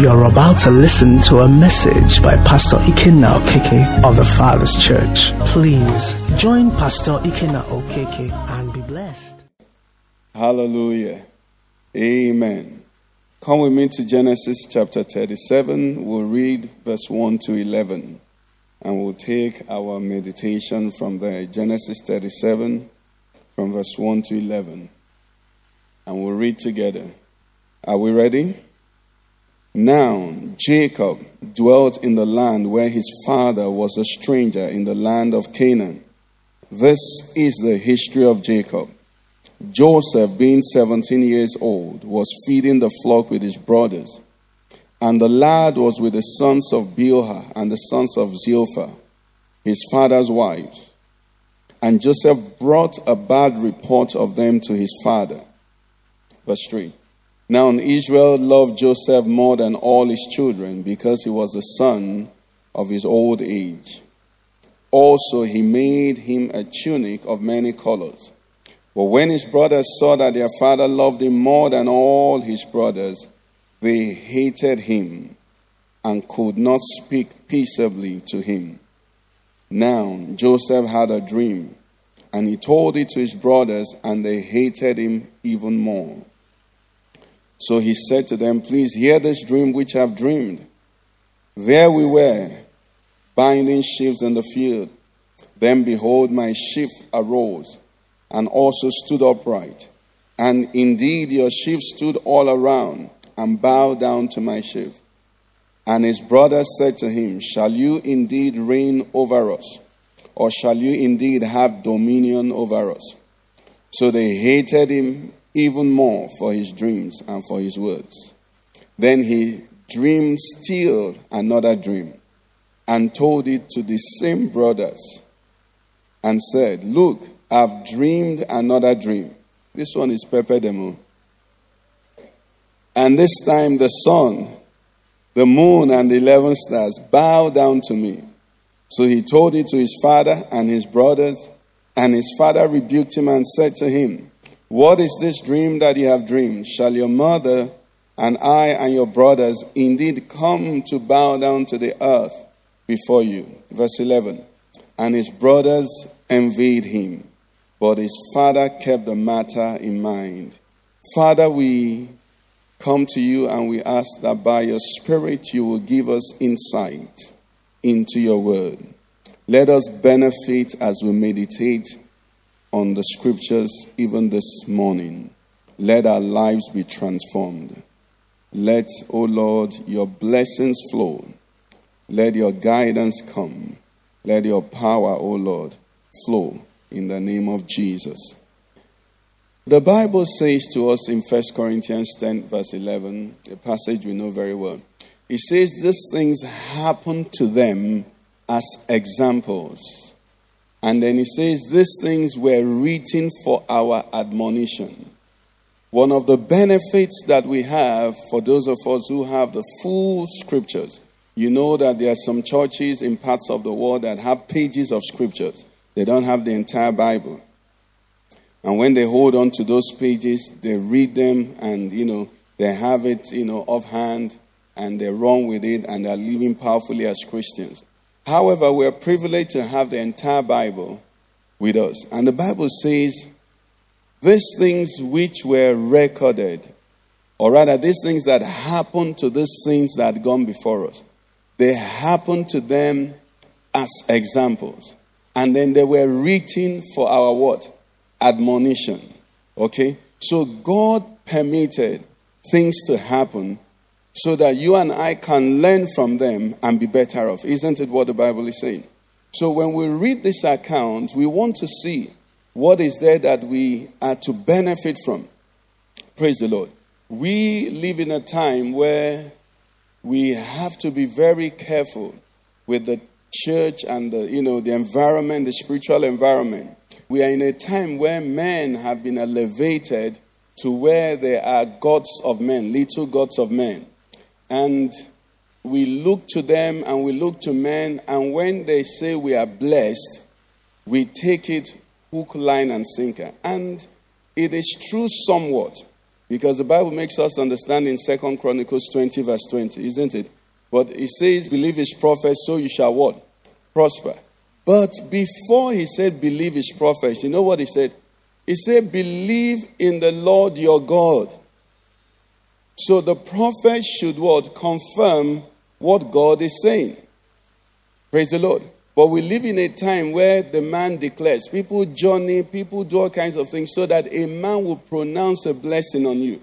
You're about to listen to a message by Pastor Ikenna Okeke of the Father's Church. Please join Pastor Ikenna Okeke and be blessed. Hallelujah. Amen. Come with me to Genesis chapter 37. We'll read verse 1 to 11. And we'll take our meditation from there. Genesis 37, from verse 1 to 11. And we'll read together. Are we ready? Now, Jacob dwelt in the land where his father was a stranger in the land of Canaan. This is the history of Jacob. Joseph, being 17 years old, was feeding the flock with his brothers. And the lad was with the sons of Bilhah and the sons of Zilpah, his father's wives. And Joseph brought a bad report of them to his father. Verse 3. Now Israel loved Joseph more than all his children because he was the son of his old age. Also, he made him a tunic of many colors. But when his brothers saw that their father loved him more than all his brothers, they hated him and could not speak peaceably to him. Now, Joseph had a dream, and he told it to his brothers, and they hated him even more. So he said to them, Please hear this dream which I've dreamed. There we were, binding sheaves in the field. Then behold, my sheaf arose and also stood upright. And indeed, your sheaf stood all around and bowed down to my sheaf. And his brother said to him, Shall you indeed reign over us? Or shall you indeed have dominion over us? So they hated him even more for his dreams and for his words. Then he dreamed still another dream and told it to the same brothers and said, Look, I've dreamed another dream. This one is Pepe Demo. And this time the sun, the moon, and the eleven stars bow down to me. So he told it to his father and his brothers, and his father rebuked him and said to him, what is this dream that you have dreamed? Shall your mother and I and your brothers indeed come to bow down to the earth before you? Verse 11. And his brothers envied him, but his father kept the matter in mind. Father, we come to you and we ask that by your Spirit you will give us insight into your word. Let us benefit as we meditate on the scriptures even this morning. Let our lives be transformed. Let, O oh Lord, your blessings flow. Let your guidance come. Let your power, O oh Lord, flow in the name of Jesus. The Bible says to us in 1 Corinthians 10, verse 11, a passage we know very well. It says, These things happen to them as examples and then he says, These things were written for our admonition. One of the benefits that we have for those of us who have the full scriptures, you know that there are some churches in parts of the world that have pages of scriptures. They don't have the entire Bible. And when they hold on to those pages, they read them and, you know, they have it, you know, offhand and they run with it and they're living powerfully as Christians. However, we're privileged to have the entire Bible with us. And the Bible says, these things which were recorded, or rather, these things that happened to these saints that had gone before us, they happened to them as examples. And then they were written for our what? Admonition. Okay? So God permitted things to happen so that you and I can learn from them and be better off. Isn't it what the Bible is saying? So when we read this account, we want to see what is there that we are to benefit from. Praise the Lord. We live in a time where we have to be very careful with the church and the, you know, the environment, the spiritual environment. We are in a time where men have been elevated to where they are gods of men, little gods of men. And we look to them and we look to men, and when they say we are blessed, we take it hook, line, and sinker. And it is true somewhat. Because the Bible makes us understand in Second Chronicles 20, verse 20, isn't it? But it says, Believe his prophet, so you shall what? Prosper. But before he said, Believe his prophets, you know what he said? He said, Believe in the Lord your God. So the prophet should what? Confirm what God is saying. Praise the Lord. But we live in a time where the man declares, people journey, people do all kinds of things so that a man will pronounce a blessing on you.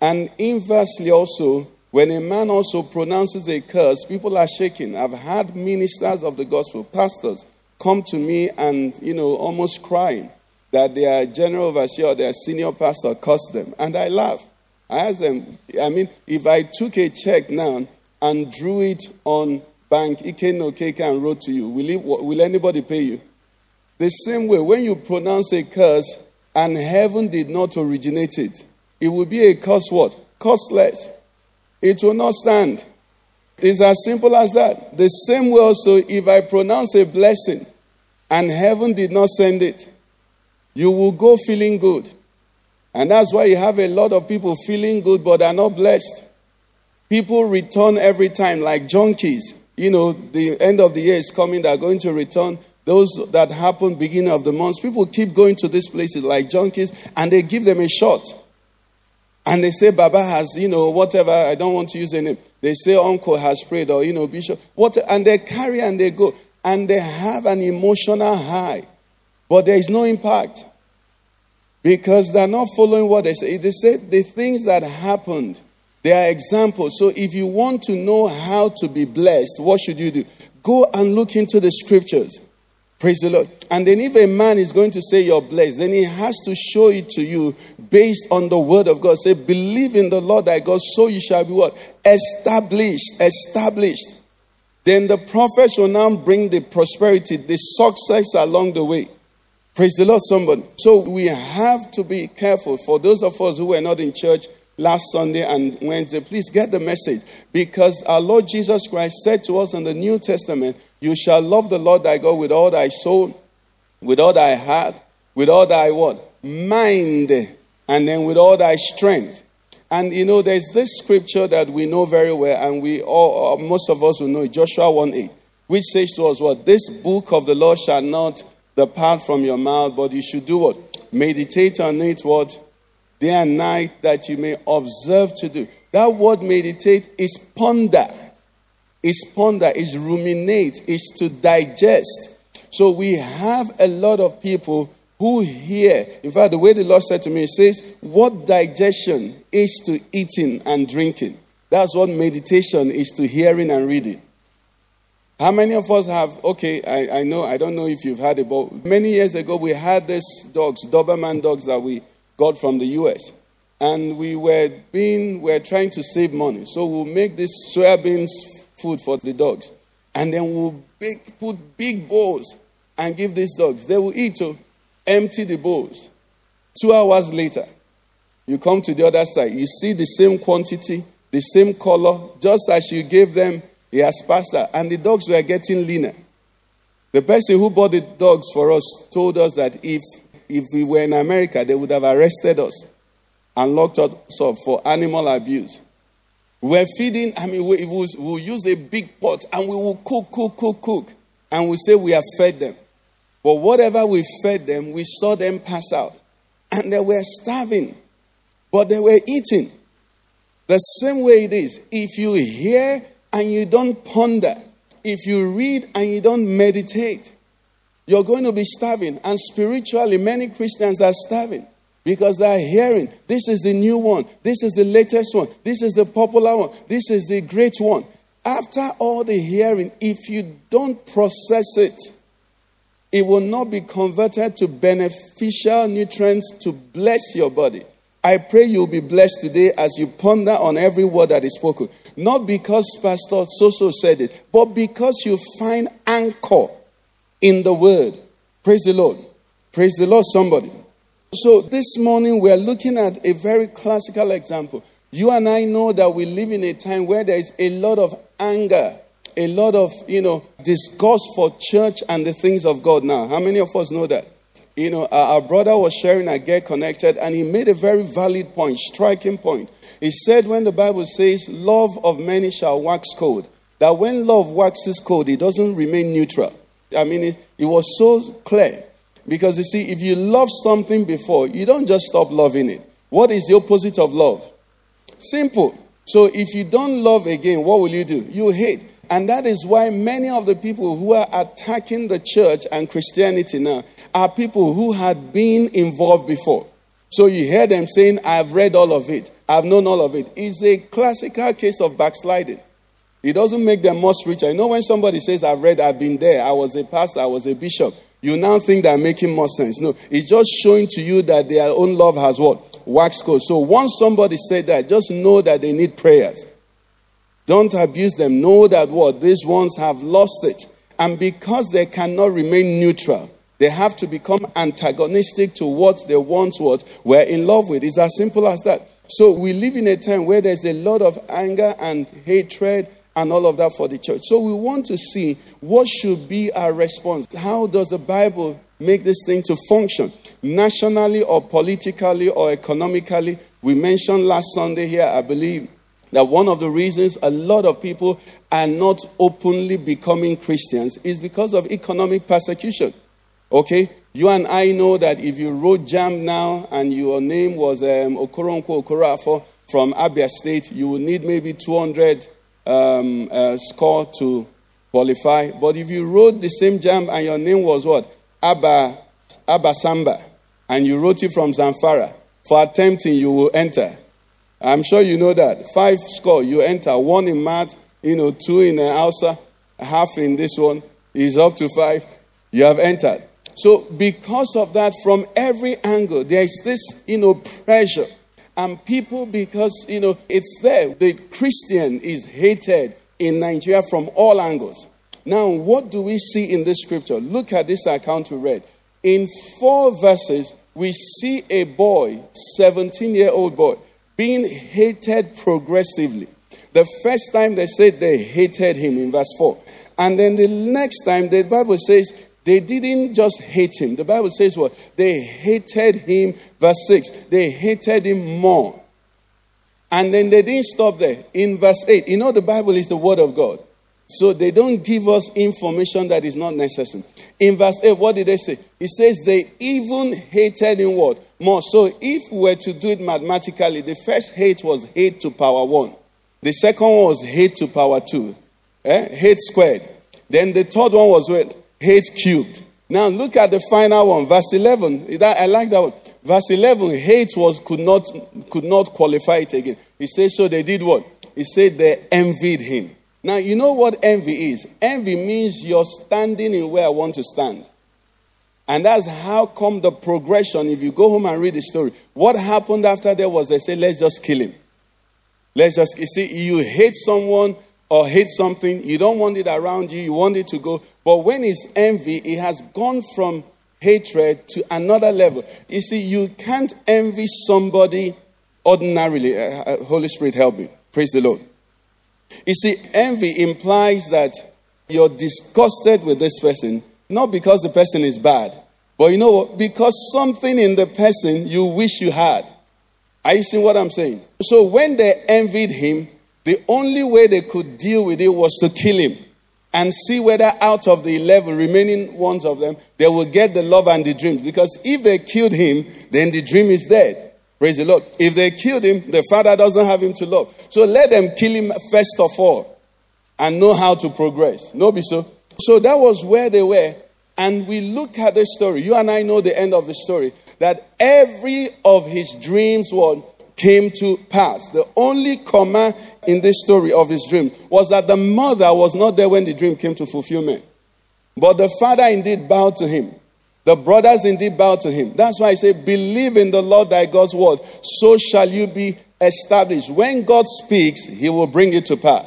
And inversely also, when a man also pronounces a curse, people are shaking. I've had ministers of the gospel, pastors, come to me and, you know, almost crying that their general overseer or their senior pastor cursed them. And I laugh. I ask them, I mean, if I took a check now and drew it on bank Ikenna Okeke and wrote to you, will, it, will anybody pay you? The same way, when you pronounce a curse and heaven did not originate it, it will be a curse what? Costless. It will not stand. It's as simple as that. The same way also, if I pronounce a blessing and heaven did not send it, you will go feeling good. And that's why you have a lot of people feeling good but are not blessed. People return every time like junkies. You know, the end of the year is coming, they're going to return. Those that happen beginning of the month, people keep going to these places like junkies and they give them a shot. And they say Baba has, you know, whatever, I don't want to use the name. They say uncle has prayed or, you know, bishop. What, and they carry and they go. And they have an emotional high. But there is no impact. Because they're not following what they say. They say the things that happened, they are examples. So if you want to know how to be blessed, what should you do? Go and look into the scriptures. Praise the Lord. And then, if a man is going to say you're blessed, then he has to show it to you based on the word of God. Say, believe in the Lord thy God, so you shall be what? Established. Established. Then the prophets will now bring the prosperity, the success along the way. Praise the Lord, somebody. So we have to be careful. For those of us who were not in church last Sunday and Wednesday, please get the message. Because our Lord Jesus Christ said to us in the New Testament, you shall love the Lord thy God with all thy soul, with all thy heart, with all thy what? Mind, and then with all thy strength. And you know, there's this scripture that we know very well, and we all, uh, most of us will know it, Joshua 1 8, which says to us what? This book of the law shall not depart from your mouth, but you should do what? Meditate on it, what? Day and night, that you may observe to do. That word meditate is ponder is ponder, is ruminate, is to digest. So we have a lot of people who hear. In fact, the way the Lord said to me, says, What digestion is to eating and drinking. That's what meditation is to hearing and reading. How many of us have, okay, I, I know, I don't know if you've heard about, many years ago we had these dogs, Doberman dogs that we got from the US. And we were being, we are trying to save money. So we'll make these soybeans food for the dogs. And then we'll big, put big bowls and give these dogs. They will eat to empty the bowls. Two hours later, you come to the other side. You see the same quantity, the same color, just as you gave them he passed that. And the dogs were getting leaner. The person who bought the dogs for us told us that if, if we were in America, they would have arrested us and locked us up for animal abuse. We're feeding, I mean, we we'll use a big pot and we will cook, cook, cook, cook. And we say we have fed them. But whatever we fed them, we saw them pass out. And they were starving, but they were eating. The same way it is. If you hear and you don't ponder, if you read and you don't meditate, you're going to be starving. And spiritually, many Christians are starving because they're hearing this is the new one, this is the latest one, this is the popular one, this is the great one. After all the hearing, if you don't process it, it will not be converted to beneficial nutrients to bless your body. I pray you'll be blessed today as you ponder on every word that is spoken. Not because Pastor Soso said it, but because you find anchor in the word. Praise the Lord. Praise the Lord, somebody. So this morning we are looking at a very classical example. You and I know that we live in a time where there is a lot of anger, a lot of, you know, disgust for church and the things of God now. How many of us know that? You know, our brother was sharing at Get Connected, and he made a very valid point, striking point. He said, when the Bible says, love of many shall wax cold, that when love waxes cold, it doesn't remain neutral. I mean, it, it was so clear. Because you see, if you love something before, you don't just stop loving it. What is the opposite of love? Simple. So if you don't love again, what will you do? You hate. And that is why many of the people who are attacking the church and Christianity now are people who had been involved before. So you hear them saying, I've read all of it, I've known all of it. It's a classical case of backsliding. It doesn't make them more spiritual. You know, when somebody says, I've read, I've been there, I was a pastor, I was a bishop, you now think they're making more sense. No, it's just showing to you that their own love has what? Wax cold. So once somebody said that, just know that they need prayers. Don't abuse them. Know that what? These ones have lost it. And because they cannot remain neutral, they have to become antagonistic to what they once what were in love with. It's as simple as that. So we live in a time where there's a lot of anger and hatred and all of that for the church. So we want to see what should be our response. How does the Bible make this thing to function? Nationally or politically or economically. We mentioned last Sunday here, I believe, that one of the reasons a lot of people are not openly becoming Christians is because of economic persecution. Okay? You and I know that if you wrote JAMB now and your name was um, Okoronkwo Okorafo from Abia State, you would need maybe 200 um, uh, score to qualify. But if you wrote the same JAMB and your name was what? Abba, Abba Samba, and you wrote it from Zamfara, for attempting, you will enter. I'm sure you know that. Five score, you enter. One in math, you know, two in uh, Hausa, half in this one is up to five. You have entered. So, because of that, from every angle, there is this, you know, pressure and people, because, you know, it's there. The Christian is hated in Nigeria from all angles. Now, what do we see in this scripture? Look at this account we read. In four verses, we see a boy, 17 year old boy, being hated progressively. The first time they said they hated him in verse 4. And then the next time, the Bible says they didn't just hate him. The Bible says what? They hated him. Verse 6. They hated him more. And then they didn't stop there. In verse 8, you know the Bible is the word of God. So they don't give us information that is not necessary. In verse 8, what did they say? It says they even hated him what? More. So if we were to do it mathematically, the first hate was hate to power 1. The second one was hate to power 2. Eh? Hate squared. Then the third one was what? Hate cubed. Now look at the final one, verse 11. I like that one. Verse 11, hate was could not could not qualify it again. He says so they did what? He said they envied him. Now you know what envy is? Envy means you're standing in where I want to stand. And that's how come the progression, if you go home and read the story, what happened after that was they say, let's just kill him. Let's just, you see, you hate someone, or hate something, you don't want it around you, you want it to go. But when it's envy, it has gone from hatred to another level. You see, you can't envy somebody ordinarily. Uh, uh, Holy Spirit, help me. Praise the Lord. You see, envy implies that you're disgusted with this person, not because the person is bad, but you know what? Because something in the person you wish you had. Are you seeing what I'm saying? So when they envied him, the only way they could deal with it was to kill him and see whether out of the 11 remaining ones of them, they will get the love and the dreams. Because if they killed him, then the dream is dead. Praise the Lord. If they killed him, the father doesn't have him to love. So let them kill him first of all and know how to progress. No, be so. So that was where they were. And we look at the story. You and I know the end of the story. That every of his dreams was came to pass. The only comma in this story of his dream was that the mother was not there when the dream came to fulfillment. But the father indeed bowed to him. The brothers indeed bowed to him. That's why I say, believe in the Lord thy God's word, so shall you be established. When God speaks, he will bring it to pass.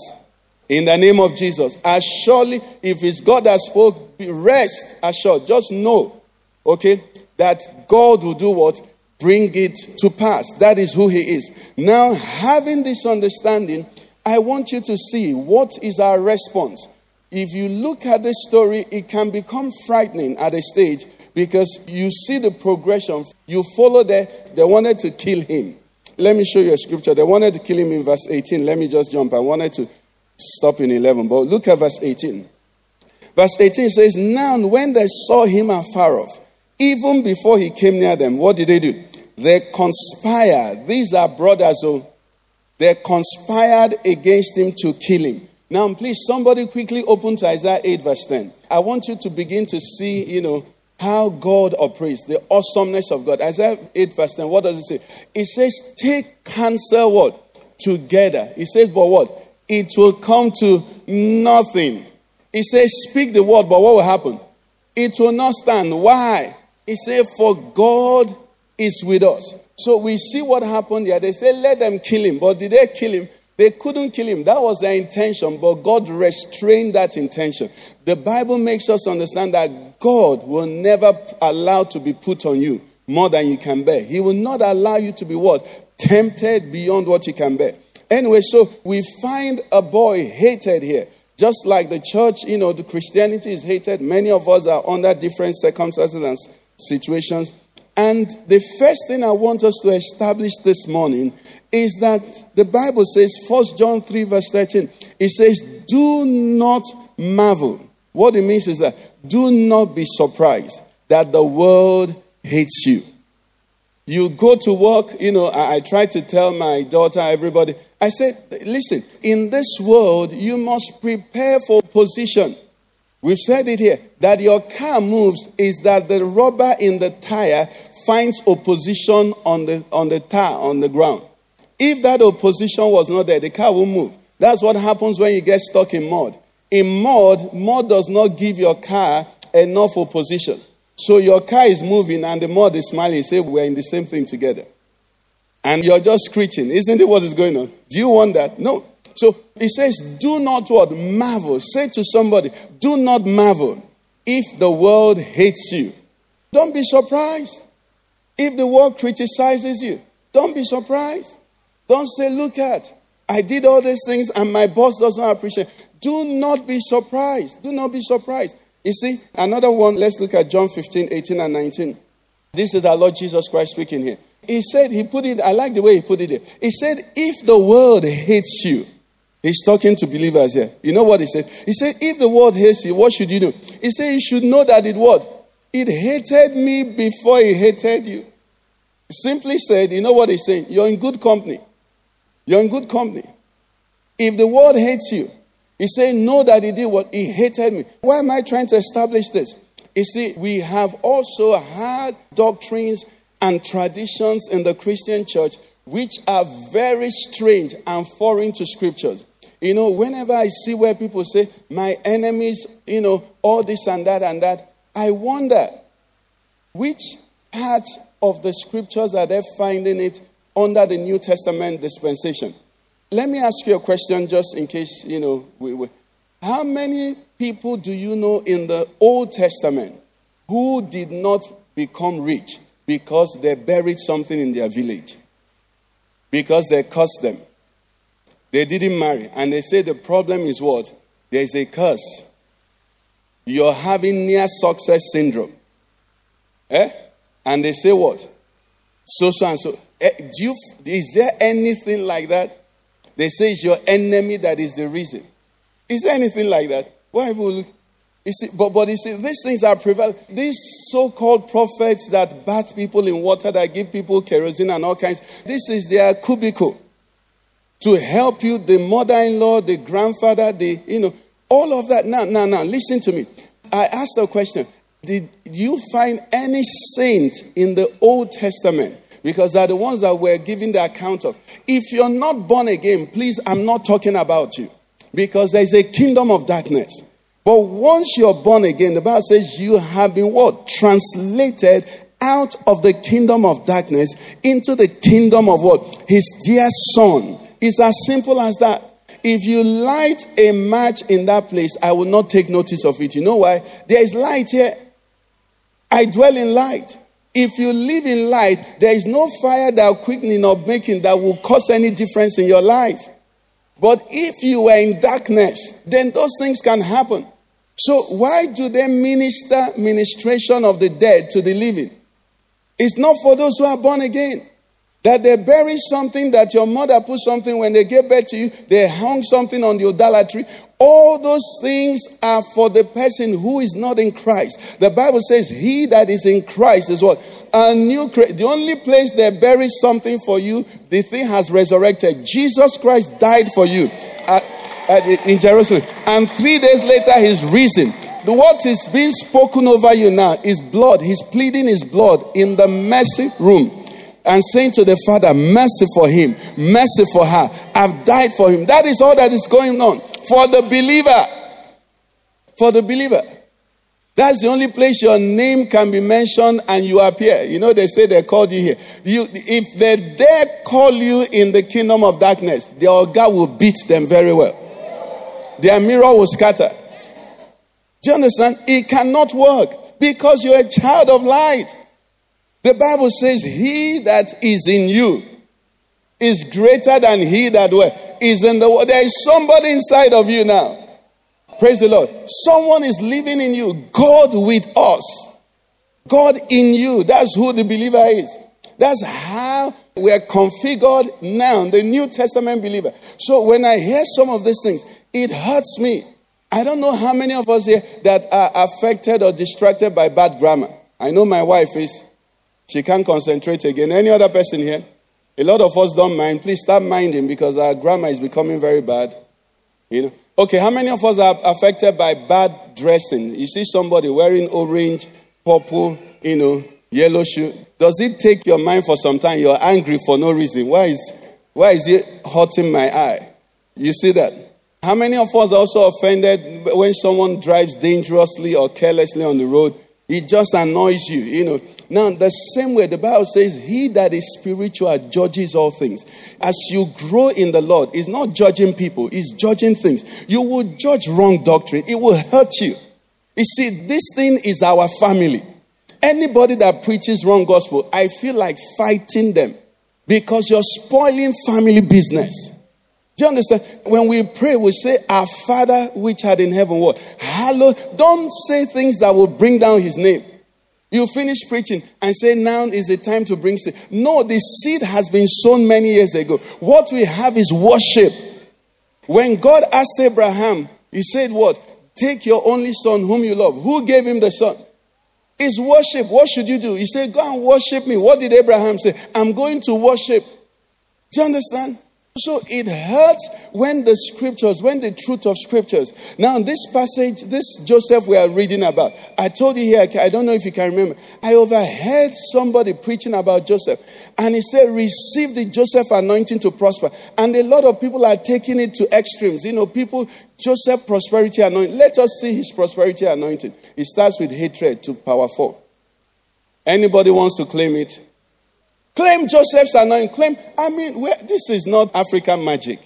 In the name of Jesus. As surely, if it's God that spoke, rest assured. Just know, okay, that God will do what? Bring it to pass. That is who He is. Now, having this understanding, I want you to see what is our response. If you look at this story, it can become frightening at a stage Because you see the progression. You follow that. They wanted to kill him. Let me show you a scripture. They wanted to kill him in verse 18. Let me just jump. I wanted to stop in 11, but look at verse 18. Verse 18 says, Now when they saw him afar off, even before he came near them, what did they do? They conspired. These are brothers, oh, they conspired against him to kill him. Now, please, somebody quickly open to Isaiah 8, verse 10. I want you to begin to see, you know, how God operates, the awesomeness of God. Isaiah 8, verse 10, what does it say? It says, Take counsel what? Together. It says, But what? It will come to nothing. It says, Speak the word, but what will happen? It will not stand. Why? It says, For God is with us. So we see what happened there. They say, Let them kill him. But did they kill him? They couldn't kill him. That was their intention, but God restrained that intention. The Bible makes us understand that God will never allow to be put on you more than you can bear. He will not allow you to be what? Tempted beyond what you can bear. Anyway, so we find a boy hated here. Just like the church, you know, the Christianity is hated. Many of us are under different circumstances and situations. And the first thing I want us to establish this morning is that the Bible says, 1 John 3, verse 13, it says, Do not marvel. What it means is that do not be surprised that the world hates you. You go to work, you know, I, I try to tell my daughter, everybody, I said, listen, in this world, you must prepare for position. We've said it here that your car moves is that the rubber in the tire finds opposition on the on the tire on the ground. If that opposition was not there, the car will move. That's what happens when you get stuck in mud. In mud, mud does not give your car enough opposition. So your car is moving and the mud is smiling. You say, We're in the same thing together and you're just screeching. Isn't it what is going on? Do you want that? No. So he says, do not what? Marvel. Say to somebody, do not marvel if the world hates you. Don't be surprised. If the world criticizes you, don't be surprised. Don't say, look at, I did all these things and my boss does not appreciate. Do not be surprised. Do not be surprised. You see, another one, let's look at John 15, 18, and 19. This is our Lord Jesus Christ speaking here. He said, he put it, I like the way he put it there. He said, if the world hates you, he's talking to believers here. You know what he said? He said, if the world hates you, what should you do? He said, you should know that it what? It hated me before it hated you. Simply said, you know what he's saying? You're in good company. You're in good company. If the world hates you, he saying, know that he did what? He hated me. Why am I trying to establish this? You see, we have also had doctrines and traditions in the Christian church which are very strange and foreign to scriptures. You know, whenever I see where people say, my enemies, you know, all this and that and that, I wonder which part of the scriptures are they finding it under the New Testament dispensation? Let me ask you a question just in case, you know, we, we, how many people do you know in the Old Testament who did not become rich? Because they buried something in their village. Because they cursed them. They didn't marry. And they say the problem is what? There's a curse. You're having near success syndrome. Eh? And they say what? So, so, and so. Eh, do you, is there anything like that? They say it's your enemy that is the reason. Is there anything like that? Why will you see, but, but you see, these things are prevalent. These so called prophets that bath people in water, that give people kerosene and all kinds, this is their cubicle to help you, the mother in law, the grandfather, the, you know, all of that. Now, now, now, listen to me. I asked a question Did you find any saint in the Old Testament? Because they're the ones that we're giving the account of. If you're not born again, please, I'm not talking about you. Because there's a kingdom of darkness. But once you're born again, the Bible says you have been what? Translated out of the kingdom of darkness into the kingdom of what? His dear son. It's as simple as that. If you light a match in that place, I will not take notice of it. You know why? There is light here. I dwell in light. If you live in light, there is no fire that quickening or making that will cause any difference in your life. But if you were in darkness, then those things can happen. So why do they minister ministration of the dead to the living? It's not for those who are born again. That they bury something, that your mother put something when they gave birth to you, they hung something on the idolatry. All those things are for the person who is not in Christ. The Bible says, He that is in Christ is what? A new cre- The only place they bury something for you, the thing has resurrected. Jesus Christ died for you at, at, in Jerusalem. And three days later, He's risen. The, What is being spoken over you now is blood. He's pleading His blood in the mercy room and saying to the Father, Mercy for him, mercy for her. I've died for him. That is all that is going on for the believer. For the believer. That's the only place your name can be mentioned and you appear. You know, they say they called you here. You, if they dare call you in the kingdom of darkness, their God will beat them very well. Their mirror will scatter. Do you understand? It cannot work because you're a child of light. The Bible says, He that is in you is greater than he that is in the world. There is somebody inside of you now. Praise the Lord. Someone is living in you. God with us. God in you. That's who the believer is. That's how we are configured now, the New Testament believer. So when I hear some of these things, it hurts me. I don't know how many of us here that are affected or distracted by bad grammar. I know my wife is. She can't concentrate again. Any other person here? A lot of us don't mind. Please stop minding because our grammar is becoming very bad. You know. Okay, how many of us are affected by bad dressing? You see somebody wearing orange, purple, you know, yellow shoe. Does it take your mind for some time? You're angry for no reason. Why is why is it hurting my eye? You see that? How many of us are also offended when someone drives dangerously or carelessly on the road? It just annoys you, you know. Now, the same way the Bible says, He that is spiritual judges all things. As you grow in the Lord, is not judging people, He's judging things. You will judge wrong doctrine, it will hurt you. You see, this thing is our family. Anybody that preaches wrong gospel, I feel like fighting them because you're spoiling family business. Do you understand? When we pray, we say, Our Father which art in heaven, what? Hallowed. Don't say things that will bring down his name. You finish preaching and say, Now is the time to bring seed. No, the seed has been sown many years ago. What we have is worship. When God asked Abraham, He said, What? Take your only son whom you love. Who gave him the son? It's worship. What should you do? He said, Go and worship me. What did Abraham say? I'm going to worship. Do you understand? So it hurts when the scriptures, when the truth of scriptures. Now, this passage, this Joseph we are reading about, I told you here, I don't know if you can remember. I overheard somebody preaching about Joseph, and he said, Receive the Joseph anointing to prosper. And a lot of people are taking it to extremes. You know, people, Joseph prosperity anointing. Let us see his prosperity anointing. It starts with hatred to powerful. Anybody wants to claim it? Claim Joseph's anointing. Claim, I mean, this is not African magic.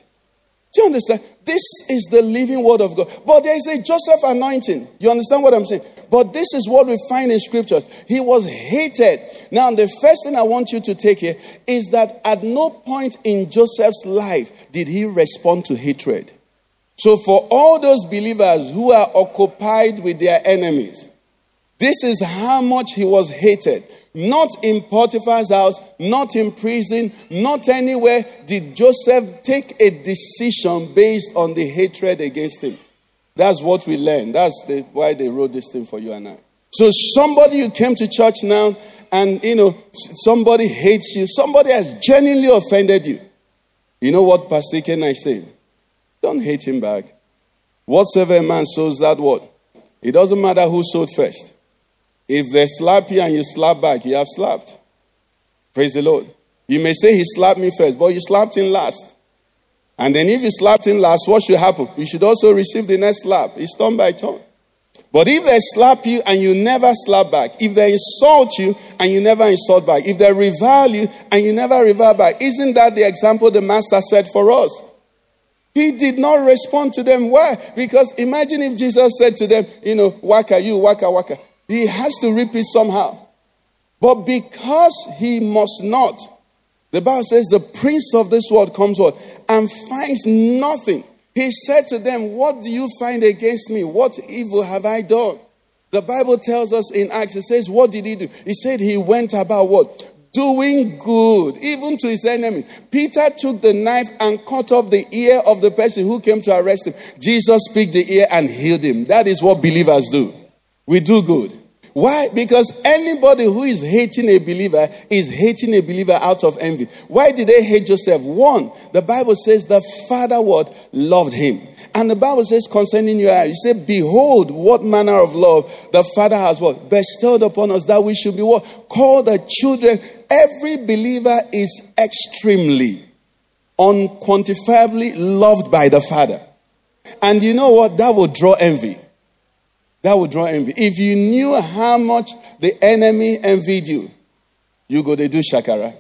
Do you understand? This is the living word of God. But there is a Joseph anointing. You understand what I'm saying? But this is what we find in scriptures. He was hated. Now, the first thing I want you to take here is that at no point in Joseph's life did he respond to hatred. So, for all those believers who are occupied with their enemies, this is how much he was hated. Not in Potiphar's house, not in prison, not anywhere did Joseph take a decision based on the hatred against him. That's what we learn. That's the, why they wrote this thing for you and I. So somebody you came to church now and you know somebody hates you, somebody has genuinely offended you. You know what Pastor Ken I say? Don't hate him back. Whatsoever man sows that what? It doesn't matter who sowed first. If they slap you and you slap back, you have slapped. Praise the Lord. You may say he slapped me first, but you slapped him last. And then if you slapped him last, what should happen? You should also receive the next slap. It's turn by turn. But if they slap you and you never slap back, if they insult you and you never insult back, if they revile you and you never revile back, isn't that the example the master set for us? He did not respond to them. Why? Because imagine if Jesus said to them, you know, waka you, waka waka. He has to repeat somehow. But because he must not, the Bible says the prince of this world comes what? And finds nothing. He said to them, What do you find against me? What evil have I done? The Bible tells us in Acts, it says, What did he do? He said he went about what? Doing good, even to his enemy. Peter took the knife and cut off the ear of the person who came to arrest him. Jesus picked the ear and healed him. That is what believers do. We do good. Why? Because anybody who is hating a believer is hating a believer out of envy. Why did they hate Joseph? One, the Bible says the father what loved him. And the Bible says concerning you, you say, Behold, what manner of love the Father has what bestowed upon us that we should be what called the children. Every believer is extremely, unquantifiably loved by the Father. And you know what? That will draw envy. That would draw envy. If you knew how much the enemy envied you, you go to do shakara.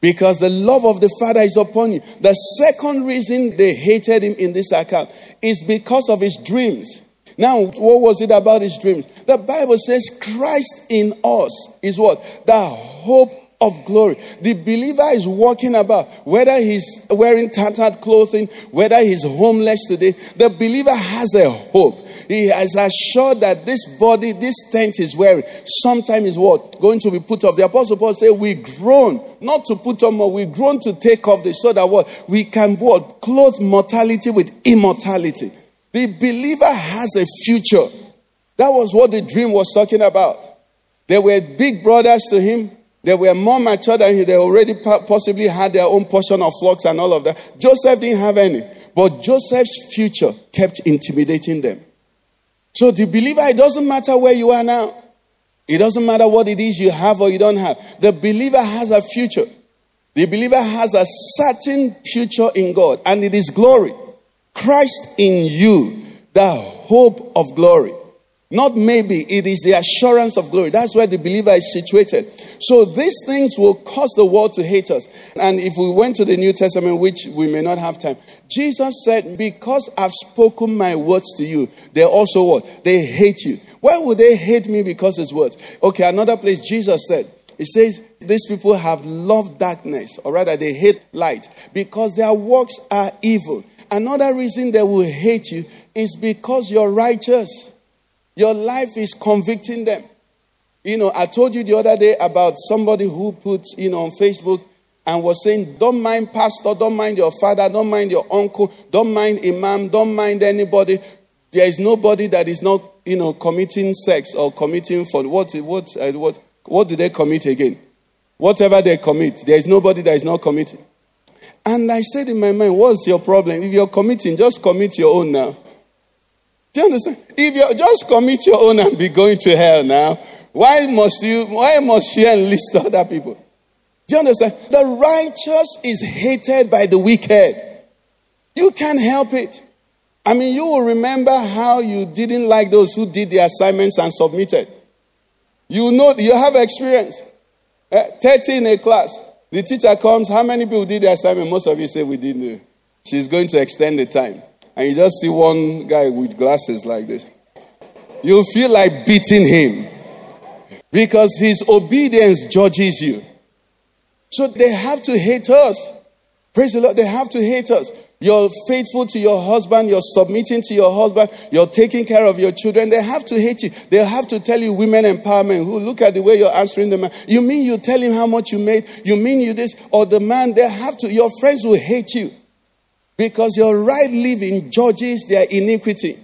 Because the love of the Father is upon you. The second reason they hated him in this account is because of his dreams. Now, what was it about his dreams? The Bible says Christ in us is what? The hope of glory. The believer is walking about, whether he's wearing tattered clothing, whether he's homeless today, the believer has a hope. He has assured that this body, this tent is wearing, sometime is what? Going to be put off. The Apostle Paul said, We groan, not to put on more, we groan to take off this, so that what? We can what? Clothe mortality with immortality. The believer has a future. That was what the dream was talking about. There were big brothers to him. They were more mature than he. They already possibly had their own portion of flocks and all of that. Joseph didn't have any. But Joseph's future kept intimidating them. So the believer, it doesn't matter where you are now. It doesn't matter what it is you have or you don't have. The believer has a future. The believer has a certain future in God, and it is glory. Christ in you, the hope of glory. Not maybe, it is the assurance of glory. That's where the believer is situated. So these things will cause the world to hate us. And if we went to the New Testament, which we may not have time, Jesus said, Because I've spoken my words to you, they also what? They hate you. Why would they hate me because it's words? Okay, another place, Jesus said, He says, These people have loved darkness, or rather, they hate light because their works are evil. Another reason they will hate you is because you're righteous. Your life is convicting them. You know, I told you the other day about somebody who put, you know, on Facebook and was saying, don't mind pastor, don't mind your father, don't mind your uncle, don't mind imam, don't mind anybody. There is nobody that is not, you know, committing sex or committing for what, what, uh, what, what do they commit again? Whatever they commit, there is nobody that is not committing. And I said in my mind, what's your problem? If you're committing, just commit your own now. Do you understand? If you just commit your own and be going to hell now, why must you, why must you enlist other people? Do you understand? The righteous is hated by the wicked. You can't help it. I mean, you will remember how you didn't like those who did the assignments and submitted. You know, you have experience. Uh, 30 in a class. The teacher comes, how many people did the assignment? Most of you say we didn't. She's going to extend the time and you just see one guy with glasses like this, you feel like beating him because his obedience judges you. So they have to hate us. Praise the Lord. They have to hate us. You're faithful to your husband, you're submitting to your husband, you're taking care of your children. They have to hate you. They have to tell you women empowerment. Who look at the way you're answering the man. You mean you tell him how much you made? You mean you this? Or the man, they have to, your friends will hate you. Because your right living judges their iniquity.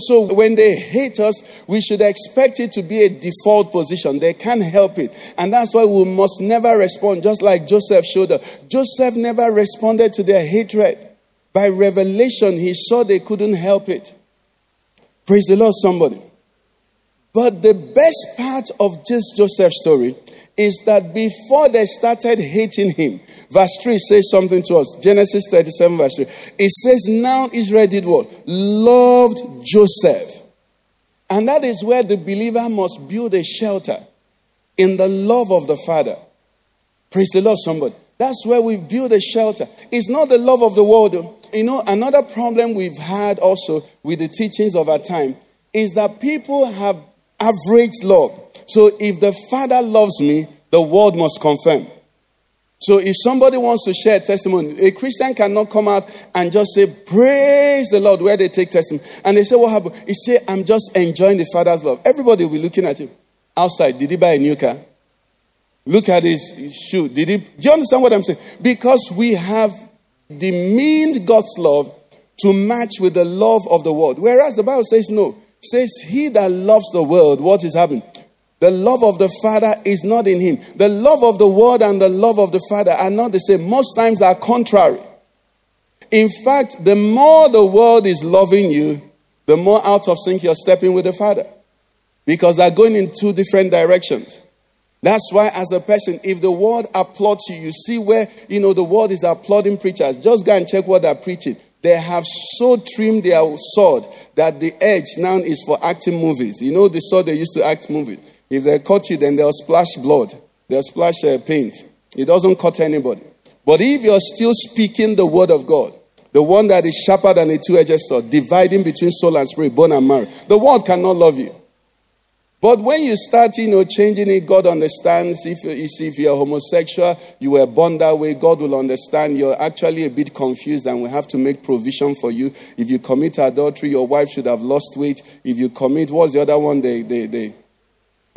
So when they hate us, we should expect it to be a default position. They can't help it. And that's why we must never respond, just like Joseph showed up. Joseph never responded to their hatred. By revelation, he saw they couldn't help it. Praise the Lord, somebody. But the best part of this Joseph story is that before they started hating him, verse 3 says something to us. Genesis 37, verse 3. It says, Now Israel did what? Loved Joseph. And that is where the believer must build a shelter in the love of the Father. Praise the Lord, somebody. That's where we build a shelter. It's not the love of the world. You know, another problem we've had also with the teachings of our time is that people have average love. So if the Father loves me, the world must confirm. So if somebody wants to share testimony, a Christian cannot come out and just say, Praise the Lord, where they take testimony. And they say, What happened? He say, I'm just enjoying the Father's love. Everybody will be looking at him outside. Did he buy a new car? Look at his, shoe. Did he? Do you understand what I'm saying? Because we have demeaned God's love to match with the love of the world. Whereas the Bible says no. Says, He that loves the world, what is happening? The love of the Father is not in him. The love of the world and the love of the Father are not the same. Most times they are contrary. In fact, the more the world is loving you, the more out of sync you're stepping with the Father. Because they're going in two different directions. That's why, as a person, if the world applauds you, you see where, you know, the world is applauding preachers. Just go and check what they're preaching. They have so trimmed their sword that the edge now is for acting movies. You know the sword they used to act movies. If they cut you, then they'll splash blood, they'll splash uh, paint. It doesn't cut anybody. But if you're still speaking the word of God, the one that is sharper than a two edged sword, dividing between soul and spirit, bone and marrow, the world cannot love you. But when you start, you know, changing it, God understands. If, you see if you're homosexual, you were born that way, God will understand. You're actually a bit confused and we have to make provision for you. If you commit adultery, your wife should have lost weight. If you commit, what's the other one? They, they, they,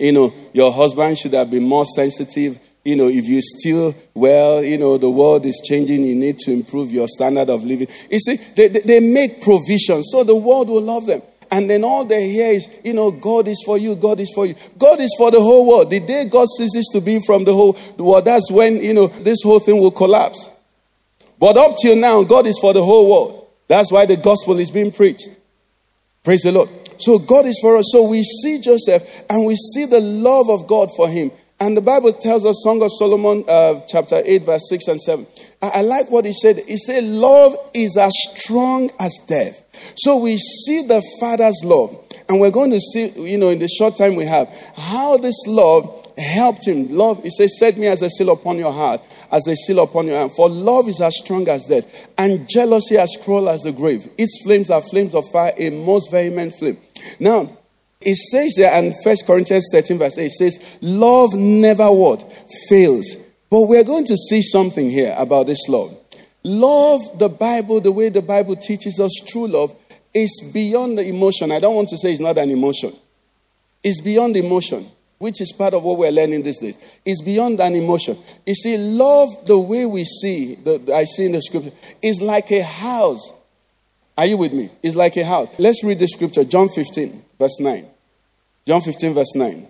you know, your husband should have been more sensitive. You know, if you still, well, you know, the world is changing. You need to improve your standard of living. You see, they, they make provision so the world will love them. And then all they hear is, you know, God is for you, God is for you. God is for the whole world. The day God ceases to be from the whole world, that's when, you know, this whole thing will collapse. But up till now, God is for the whole world. That's why the gospel is being preached. Praise the Lord. So God is for us. So we see Joseph and we see the love of God for him. And the Bible tells us, Song of Solomon, uh, chapter 8, verse 6 and 7. I, I like what he said. He said, Love is as strong as death. So we see the Father's love. And we're going to see, you know, in the short time we have, how this love helped him. Love, he says, set me as a seal upon your heart, as a seal upon your hand. For love is as strong as death, and jealousy as cruel as the grave. Its flames are flames of fire, a most vehement flame. Now, it says there, and First Corinthians 13, verse 8, it says, Love never what? Fails. But we're going to see something here about this love. Love, the Bible, the way the Bible teaches us true love, is beyond the emotion. I don't want to say it's not an emotion. It's beyond emotion which is part of what we're learning these days, is beyond an emotion. You see, love, the way we see, the, I see in the scripture, is like a house. Are you with me? It's like a house. Let's read the scripture, John 15, verse 9. John 15, verse 9.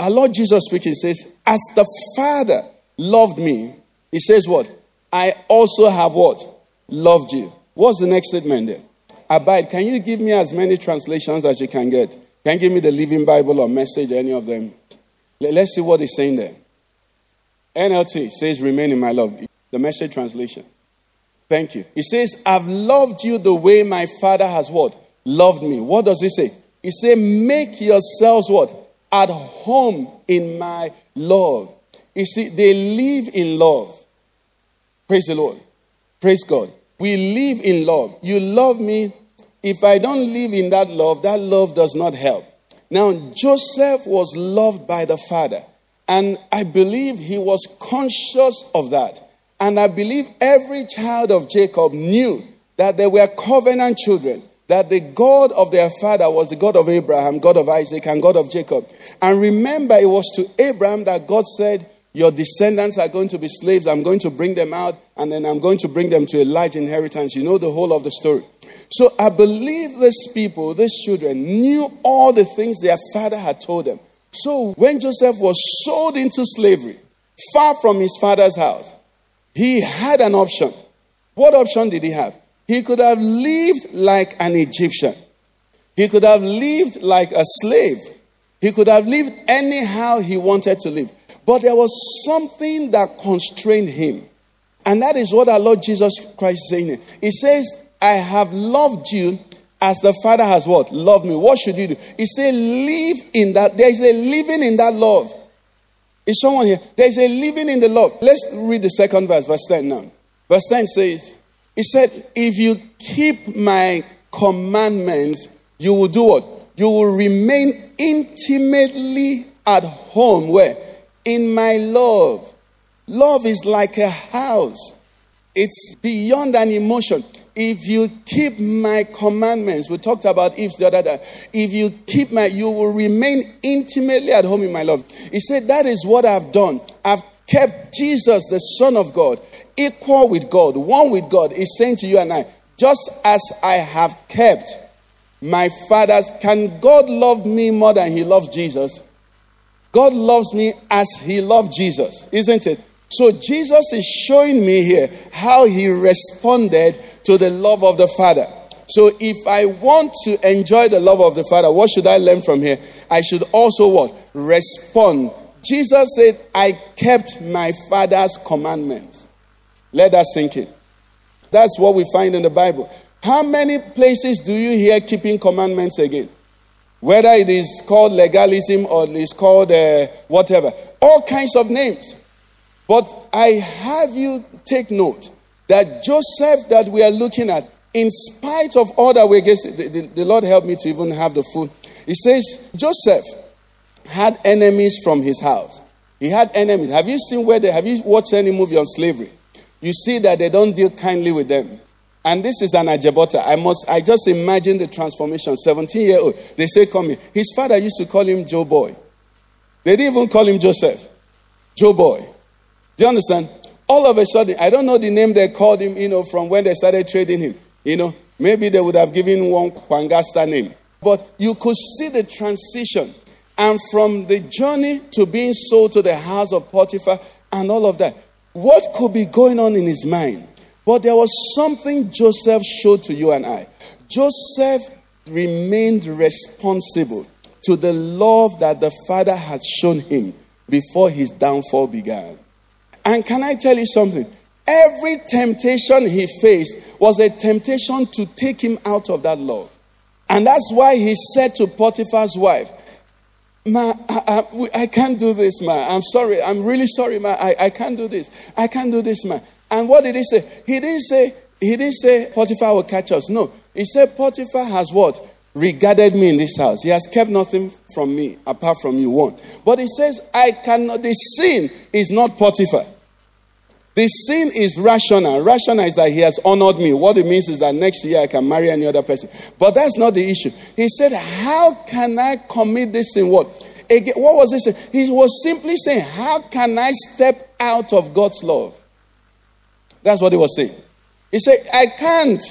Our Lord Jesus speaking says, As the Father loved me, he says what? I also have what? Loved you. What's the next statement there? Abide. Can you give me as many translations as you can get? Can you give me the Living Bible or message, any of them? Let's see what he's saying there. NLT says, Remain in my love. The message translation. Thank you. He says, I've loved you the way my father has what? Loved me. What does he say? He says, Make yourselves what? At home in my love. You see, they live in love. Praise the Lord. Praise God. We live in love. You love me, if I don't live in that love, that love does not help. Now, Joseph was loved by the father, and I believe he was conscious of that. And I believe every child of Jacob knew that they were covenant children, that the God of their father was the God of Abraham, God of Isaac, and God of Jacob. And remember, it was to Abraham that God said, your descendants are going to be slaves. I'm going to bring them out, and then I'm going to bring them to a large inheritance. You know the whole of the story. So I believe these people, these children, knew all the things their father had told them. So when Joseph was sold into slavery, far from his father's house, he had an option. What option did he have? He could have lived like an Egyptian. He could have lived like a slave. He could have lived anyhow he wanted to live. But there was something that constrained him. And that is what our Lord Jesus Christ is saying. He says, I have loved you as the Father has what? Loved me. What should you do? He said, live in that. There is a living in that love. Is someone here? There is a living in the love. Let's read the second verse, verse 10 now. Verse 10 says, He said, If you keep my commandments, you will do what? You will remain intimately at home. Where? In my love. Love is like a house, it's beyond an emotion. If you keep my commandments, we talked about if the other day. If you keep my, you will remain intimately at home in my love. He said, That is what I've done. I've kept Jesus, the Son of God, equal with God, one with God. He's saying to you and I, just as I have kept my father's, can God love me more than he loves Jesus? God loves me as he loved Jesus, isn't it? So Jesus is showing me here how he responded to the love of the Father. So if I want to enjoy the love of the Father, what should I learn from here? I should also what? Respond. Jesus said, I kept my Father's commandments. Let that sink in. That's what we find in the Bible. How many places do you hear keeping commandments again? Whether it is called legalism or it is called uh, whatever, all kinds of names. But I have you take note that Joseph that we are looking at, in spite of all that we get, the, the, the Lord helped me to even have the food. He says Joseph had enemies from his house. He had enemies. Have you seen where they have you watched any movie on slavery? You see that they don't deal kindly with them. And this is an Ajabota. I must I just imagine the transformation. 17 year old. They say, Come here. His father used to call him Joe Boy. They didn't even call him Joseph. Joe Boy. Do you understand? All of a sudden, I don't know the name they called him, you know, from when they started trading him. You know, maybe they would have given one Kwangasta name. But you could see the transition. And from the journey to being sold to the house of Potiphar and all of that, what could be going on in his mind? But there was something Joseph showed to you and I. Joseph remained responsible to the love that the father had shown him before his downfall began. And can I tell you something? Every temptation he faced was a temptation to take him out of that love. And that's why he said to Potiphar's wife, Ma, I, I, I, can't do this, ma. I'm sorry. I'm really sorry, ma. I, I can't do this. I can't do this, ma. And what did he say? He didn't say, he didn't say Potiphar will catch us. No. He said Potiphar has what? Regarded me in this house. He has kept nothing from me apart from you, one. But he says, I cannot, the sin is not Potiphar. The sin is rational. Rational is that he has honored me. What it means is that next year I can marry any other person. But that's not the issue. He said, How can I commit this sin? What? Again, what was this? He was simply saying, How can I step out of God's love? That's what he was saying. He said, I can't.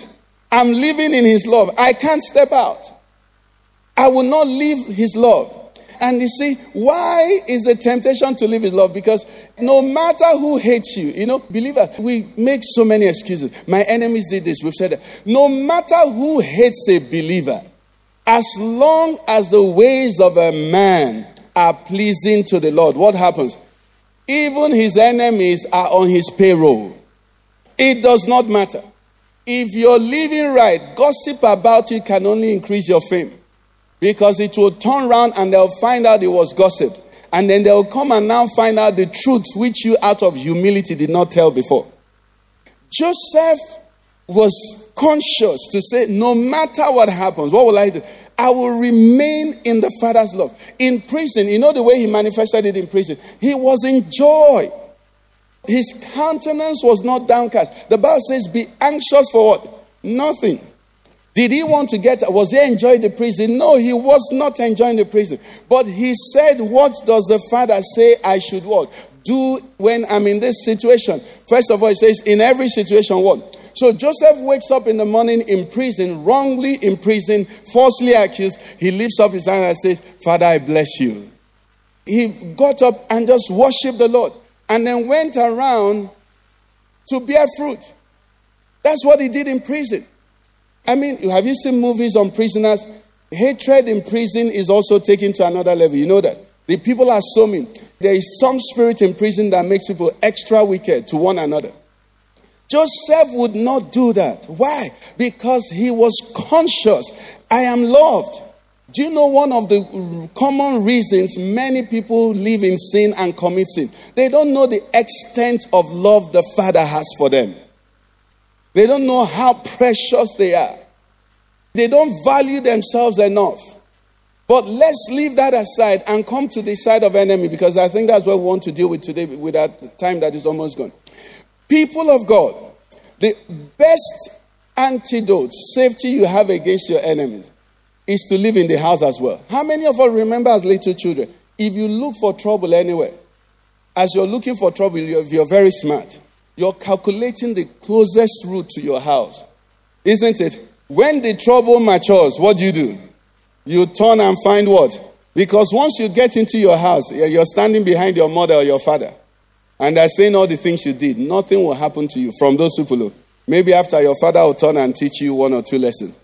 I'm living in his love. I can't step out. I will not leave his love. And you see, why is the temptation to leave his love? Because no matter who hates you, you know, believer, we make so many excuses. My enemies did this. We've said that. No matter who hates a believer, as long as the ways of a man are pleasing to the Lord, what happens? Even his enemies are on his payroll. It does not matter. If you're living right, gossip about you can only increase your fame. Because it will turn around and they'll find out it was gossip. And then they'll come and now find out the truth which you, out of humility, did not tell before. Joseph was conscious to say, no matter what happens, what will I do? I will remain in the Father's love. In prison, you know the way he manifested it in prison? He was in joy. His countenance was not downcast. The Bible says, Be anxious for what? Nothing. Did he want to get, was he enjoying the prison? No, he was not enjoying the prison. But he said, What does the Father say I should what? Do when I'm in this situation? First of all, he says, In every situation, what? So Joseph wakes up in the morning in prison, wrongly in prison, falsely accused. He lifts up his hand and says, Father, I bless you. He got up and just worshiped the Lord and then went around to bear fruit. That's what he did in prison. I mean, have you seen movies on prisoners? Hatred in prison is also taken to another level. You know that. The people are so mean. There is some spirit in prison that makes people extra wicked to one another. Joseph would not do that. Why? Because he was conscious. I am loved. Do you know one of the mm, common reasons many people live in sin and commit sin? They don't know the extent of love the Father has for them. They don't know how precious they are. They don't value themselves enough. But let's leave that aside and come to the side of enemy because I think that's what we want to deal with today with that time that is almost gone. People of God, the best antidote, safety you have against your enemies is to live in the house as well. How many of us remember as little children? If you look for trouble anywhere, as you're looking for trouble, you're, you're very smart. You're calculating the closest route to your house, isn't it? When the trouble matures, what do you do? You turn and find what? Because once you get into your house, you're standing behind your mother or your father, and they're saying all the things you did. Nothing will happen to you from those people. Maybe after your father will turn and teach you one or two lessons.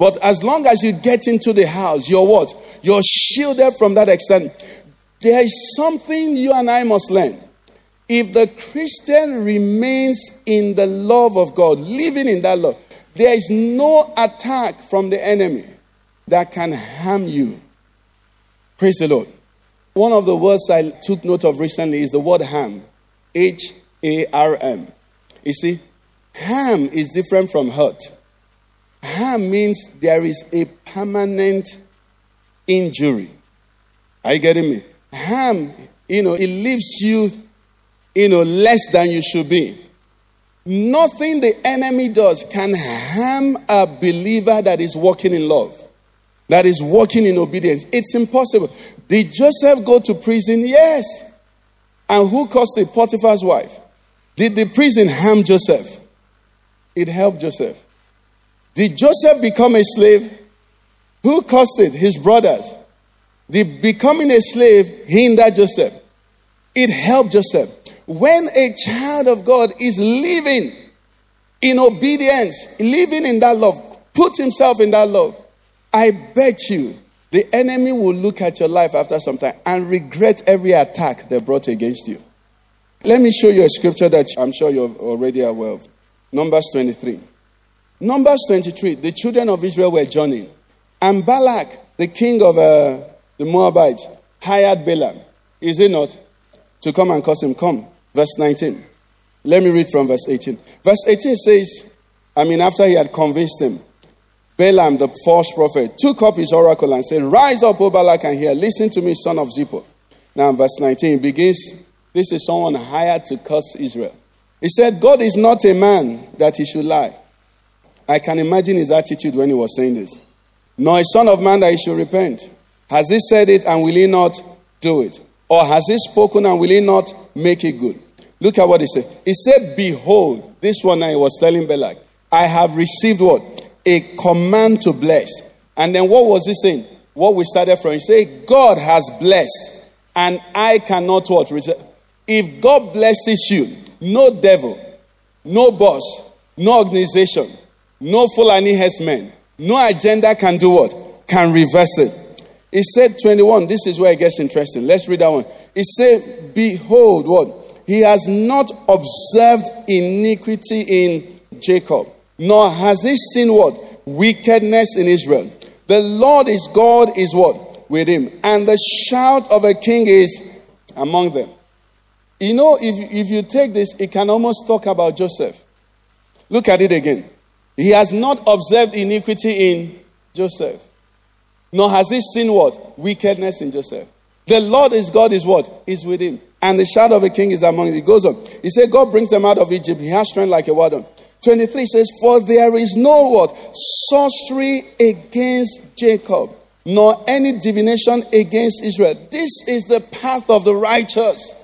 But as long as you get into the house, you're what? You're shielded from that extent. There is something you and I must learn. If the Christian remains in the love of God, living in that love, there is no attack from the enemy that can harm you. Praise the Lord. One of the words I took note of recently is the word harm. H A R M. You see, harm is different from hurt. Harm means there is a permanent injury. Are you getting me? Harm, you know, it leaves you, you know, less than you should be. Nothing the enemy does can harm a believer that is walking in love, that is walking in obedience. It's impossible. Did Joseph go to prison? Yes. And who caused the Potiphar's wife? Did the prison harm Joseph? It helped Joseph. Did Joseph become a slave? Who caused it? His brothers. The becoming a slave hindered Joseph? It helped Joseph. When a child of God is living in obedience, living in that love, put himself in that love, I bet you the enemy will look at your life after some time and regret every attack they brought against you. Let me show you a scripture that I'm sure you're already aware of. Numbers 23. Numbers 23, the children of Israel were journeying. And Balak, the king of uh, the Moabites, hired Balaam, is it not, to come and cause him. Come. Verse 19. Let me read from verse 18. Verse 18 says, I mean, after he had convinced him, Balaam, the false prophet, took up his oracle and said, Rise up, O Balak, and hear. Listen to me, son of Zippor. Now, verse 19 begins, this is someone hired to curse Israel. He said, God is not a man that he should lie I can imagine his attitude when he was saying this. Nor a son of man that he should repent. Has he said it and will he not do it? Or has he spoken and will he not make it good? Look at what he said. He said, Behold, this one I was telling Balak, I have received what? A command to bless. And then what was he saying? What we started from. He said, God has blessed, and I cannot what? If God blesses you, no devil, no boss, no organization, no Fulani herdsmen. No agenda can do what? Can reverse it. He said 21. This is where it gets interesting. Let's read that one. He said, Behold, what? He has not observed iniquity in Jacob, nor has he seen what? Wickedness in Israel. The Lord is God is what? With him. And the shout of a king is among them. You know, if, if you take this, it can almost talk about Joseph. Look at it again. He has not observed iniquity in Joseph, nor has he seen what? Wickedness in Joseph. The Lord is God, is what? Is with him. And the shadow of a king is among them. He goes on. He said, God brings them out of Egypt. He has strength like a warden. 23 says, For there is no what? Sorcery against Jacob, nor any divination against Israel. This is the path of the righteous.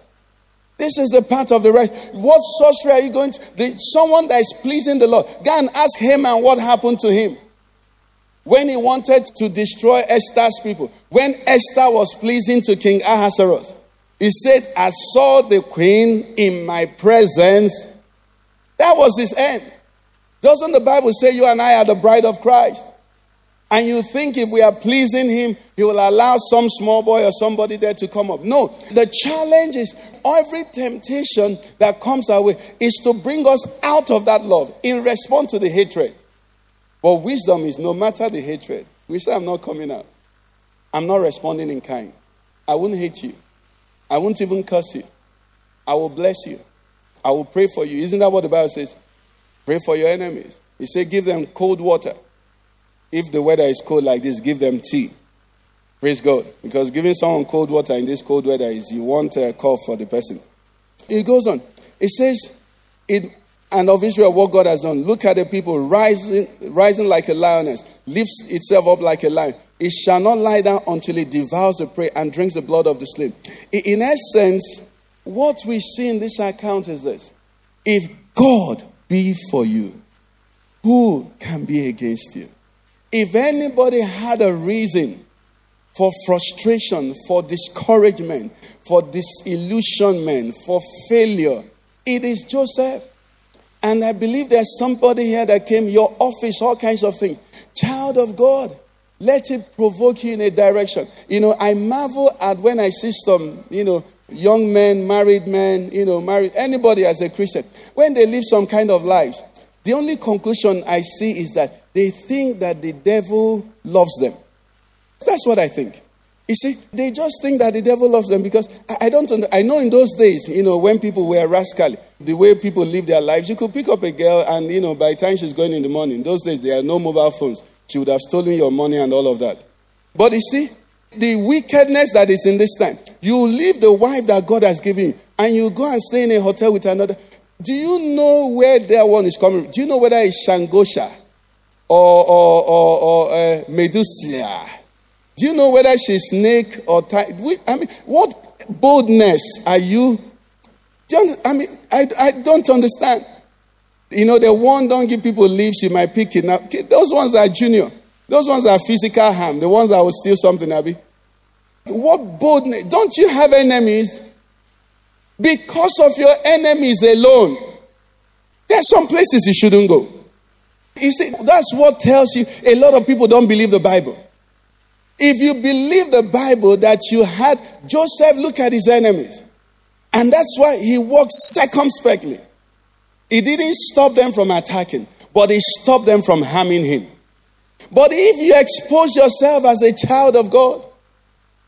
This is the part of the right. What sorcery are you going to? The, someone that is pleasing the Lord. Go and ask him and what happened to him. When he wanted to destroy Esther's people, when Esther was pleasing to King Ahasuerus, he said, I saw the queen in my presence. That was his end. Doesn't the Bible say you and I are the bride of Christ? And you think if we are pleasing him, he will allow some small boy or somebody there to come up. No, the challenge is every temptation that comes our way is to bring us out of that love in response to the hatred. But wisdom is no matter the hatred, we say, I'm not coming out. I'm not responding in kind. I won't hate you. I won't even curse you. I will bless you. I will pray for you. Isn't that what the Bible says? Pray for your enemies. He said, give them cold water if the weather is cold like this, give them tea. Praise God. Because giving someone cold water in this cold weather is you want a cough for the person. It goes on. It says, it, and of Israel, what God has done. Look at the people rising, rising like a lioness, lifts itself up like a lion. It shall not lie down until it devours the prey and drinks the blood of the slain. In essence, what we see in this account is this if God be for you, who can be against you? If anybody had a reason for frustration, for discouragement, for disillusionment, for failure, it is Joseph. And I believe there's somebody here that came, your office, all kinds of things. Child of God, let it provoke you in a direction. You know, I marvel at when I see some, you know, young men, married men, you know, married, anybody as a Christian, when they live some kind of lives, the only conclusion I see is that they think that the devil loves them. That's what I think. You see, they just think that the devil loves them because I, don't. I know in those days, you know, when people were rascally, the way people live their lives, you could pick up a girl and you know, by the time she's going in the morning, those days there are no mobile phones. She would have stolen your money and all of that. But you see, the wickedness that is in this time. You leave the wife that God has given you and you go and stay in a hotel with another. Do you know where that one is coming? Do you know whether it's Shangosha or, or, or, or uh, Medusa? Do you know whether she's snake or tiger? I mean, what boldness are you? Do you I mean, I, I don't understand. You know, the one don't give people leave, she might pick it. Now, those ones are junior. Those ones are physical harm. The ones that will steal something, Abby. What boldness? Don't you have enemies? Because of your enemies alone, there are some places you shouldn't go. You see, that's what tells you a lot of people don't believe the Bible. If you believe the Bible that you had Joseph look at his enemies, and that's why he walked circumspectly. He didn't stop them from attacking, but he stopped them from harming him. But if you expose yourself as a child of God,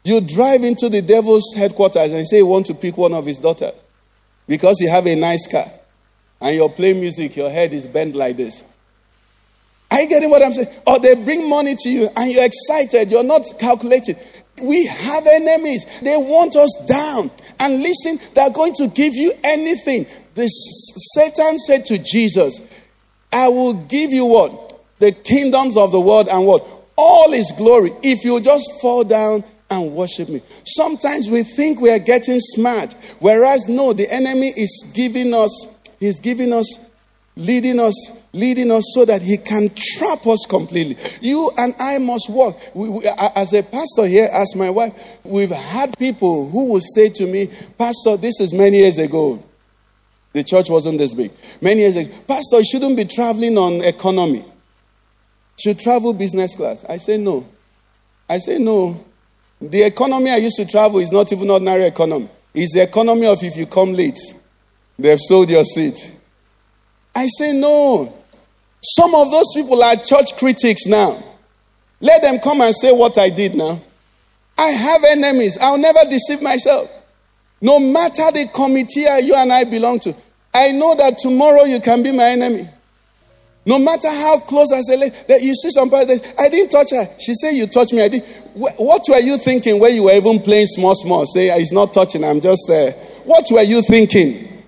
you drive into the devil's headquarters and say you want to pick one of his daughters because you have a nice car and you're playing music, your head is bent like this. Are you getting what I'm saying? Or they bring money to you and you're excited, you're not calculating. We have enemies. They want us down. And listen, they're going to give you anything. This Satan said to Jesus, I will give you what? the kingdoms of the world and what? All his glory. If you just fall down and worship me. Sometimes we think we are getting smart, whereas no, the enemy is giving us, he's giving us, leading us, leading us so that he can trap us completely. You and I must walk. We, we, as a pastor here, as my wife, we've had people who will say to me, Pastor, this is many years ago. The church wasn't this big. Many years ago, Pastor, you shouldn't be traveling on economy should travel business class. I say no. I say no. The economy I used to travel is not even ordinary economy. It's the economy of if you come late, they've sold your seat. I say no. Some of those people are church critics now. Let them come and say what I did now. I have enemies. I'll never deceive myself. No matter the committee you and I belong to, I know that tomorrow you can be my enemy. No matter how close I say, that you see somebody, I didn't touch her. She said, You touched me. I did. What were you thinking when you were even playing small, small? Say, It's not touching, I'm just there. What were you thinking?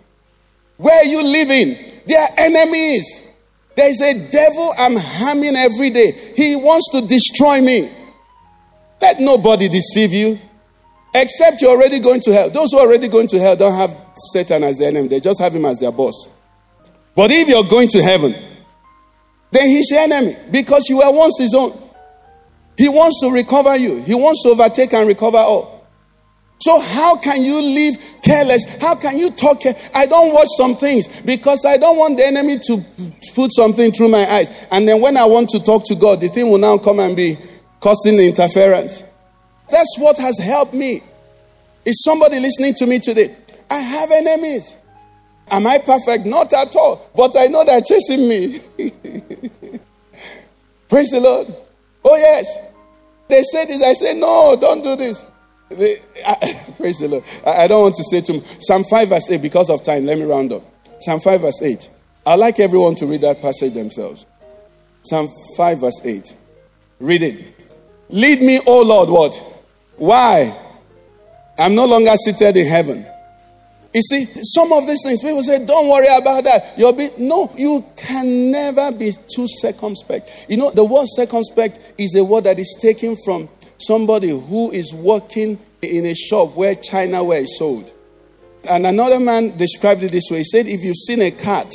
Where are you living? They are enemies. There's a devil I'm harming every day. He wants to destroy me. Let nobody deceive you. Except you're already going to hell. Those who are already going to hell don't have Satan as their enemy, they just have him as their boss. But if you're going to heaven, then he's your enemy because you were once his own. He wants to recover you, he wants to overtake and recover all. So, how can you live careless? How can you talk? I don't watch some things because I don't want the enemy to put something through my eyes. And then when I want to talk to God, the thing will now come and be causing interference. That's what has helped me. Is somebody listening to me today? I have enemies. Am I perfect? Not at all. But I know they're chasing me. Praise the Lord. Oh, yes. They said this. I said, no, don't do this. Praise the Lord. I, I, don't want to say too much. Psalm 5, verse 8, because of time, let me round up. Psalm 5, verse 8. I'd like everyone to read that passage themselves. Psalm 5, verse 8. Read it. Lead me, O Lord, what? Why? I'm no longer seated in heaven. You see, some of these things, people say, don't worry about that. You'll be, no, you can never be too circumspect. You know, the word circumspect is a word that is taken from somebody who is working in a shop where China ware is sold. And another man described it this way. He said, if you've seen a cat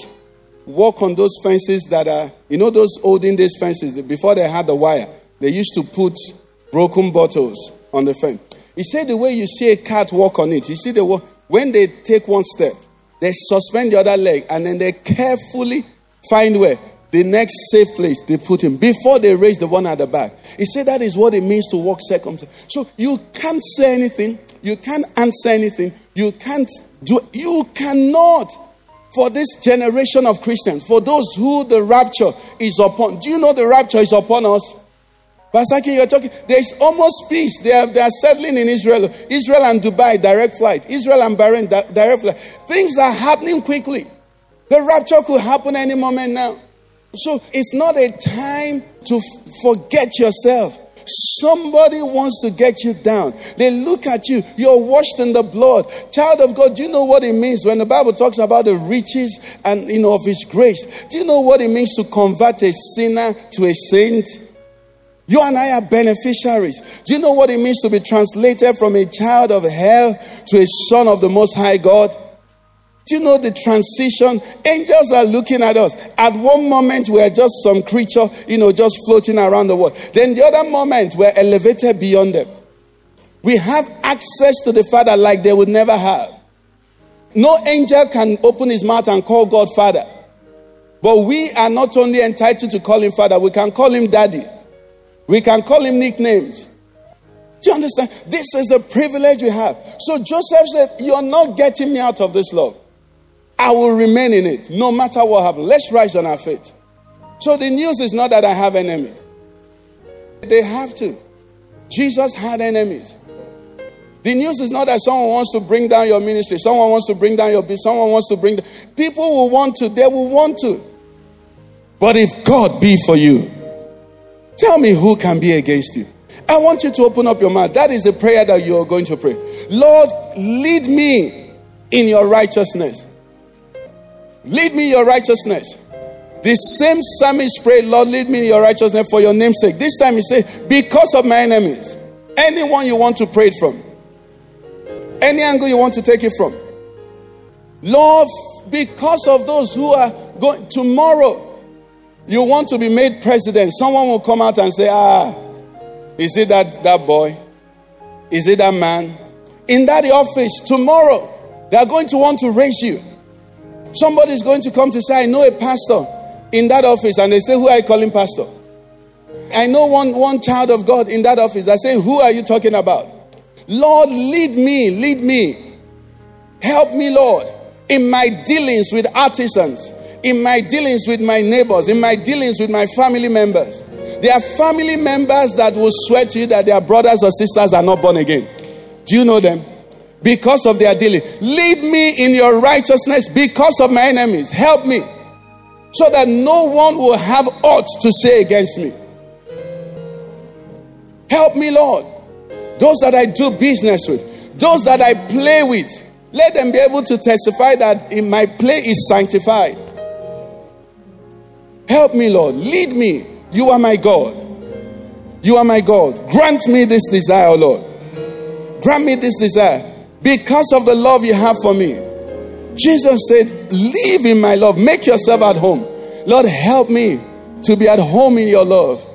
walk on those fences that are, you know, those olden days fences, before they had the wire, they used to put broken bottles on the fence. He said the way you see a cat walk on it, you see the when they take one step, they suspend the other leg and then they carefully find where the next safe place they put him before they raise the one at the back. He said that is what it means to walk circumcised. So you can't say anything, you can't answer anything, you can't do, you cannot. For this generation of Christians, for those who the rapture is upon. Do you know the rapture is upon us? Pastor King, you're talking, there's almost peace. They are, they are settling in Israel. Israel and Dubai, direct flight. Israel and Bahrain, direct flight. Things are happening quickly. The rapture could happen any moment now. So it's not a time to forget yourself. Somebody wants to get you down. They look at you. You're washed in the blood. Child of God, do you know what it means when the Bible talks about the riches and you know of his grace? Do you know what it means to convert a sinner to a saint? You and I are beneficiaries. Do you know what it means to be translated from a child of hell to a son of the Most High God? Do you know the transition? Angels are looking at us. At one moment, we're just some creature, you know, just floating around the world. Then the other moment, we're elevated beyond them. We have access to the Father like they would never have. No angel can open his mouth and call God Father. But we are not only entitled to call him Father, we can call him Daddy. We can call him nicknames. Do you understand? This is a privilege we have. So Joseph said, You're not getting me out of this love. I will remain in it no matter what happens. Let's rise on our feet. So the news is not that I have enemy. They have to. Jesus had enemies. The news is not that someone wants to bring down your ministry, someone wants to bring down your business, someone wants to bring. People will want to, they will want to. But if God be for you, tell me who can be against you. I want you to open up your mouth. That is the prayer that you are going to pray. Lord, lead me in your righteousness. Lead me in your righteousness. The same psalmist prayed, Lord, lead me in your righteousness for your name's sake. This time he said, because of my enemies. Anyone you want to pray it from. Any angle you want to take it from. Lord, because of those who are going tomorrow, you want to be made president. Someone will come out and say, Ah, is it that, that boy? Is it that man? In that office tomorrow, they are going to want to raise you. Somebody's going to come to say, I know a pastor in that office, and they say, Who are you calling pastor? I know one, one child of God in that office. I say, Who are you talking about? Lord, lead me, lead me. Help me, Lord, in my dealings with artisans, in my dealings with my neighbors, in my dealings with my family members. There are family members that will swear to you that their brothers or sisters are not born again. Do you know them? Because of their dealing. Lead me in your righteousness because of my enemies. Help me so that no one will have aught to say against me. Help me, Lord. Those that I do business with, those that I play with, let them be able to testify that in my play is sanctified. Help me, Lord. Lead me. You are my God. You are my God. Grant me this desire, Lord. Grant me this desire because of the love you have for me. Jesus said, Live in my love, make yourself at home. Lord, help me to be at home in your love.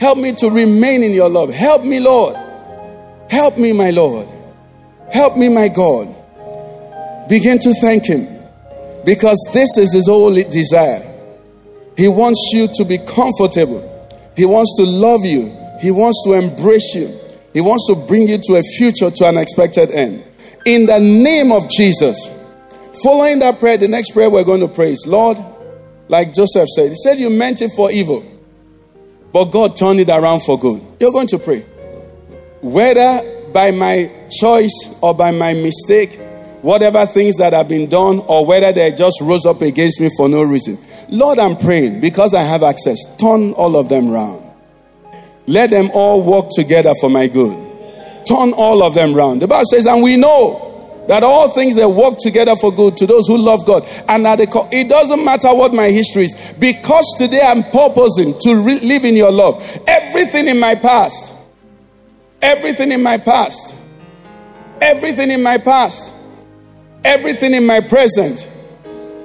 Help me to remain in your love. Help me, Lord. Help me, my Lord. Help me, my God. Begin to thank Him because this is His only desire. He wants you to be comfortable, He wants to love you, He wants to embrace you. He wants to bring you to a future, to an expected end. In the name of Jesus. Following that prayer, the next prayer we're going to pray is Lord, like Joseph said, He said, You meant it for evil, but God turned it around for good. You're going to pray. Whether by my choice or by my mistake, whatever things that have been done, or whether they just rose up against me for no reason. Lord, I'm praying because I have access. Turn all of them around. Let them all work together for my good. turn all of them round. The Bible says, and we know that all things that work together for good to those who love God. And that it doesn't matter what my history is, because today I'm purposing to re- live in your love. Everything in my past, everything in my past, everything in my past, everything in my present,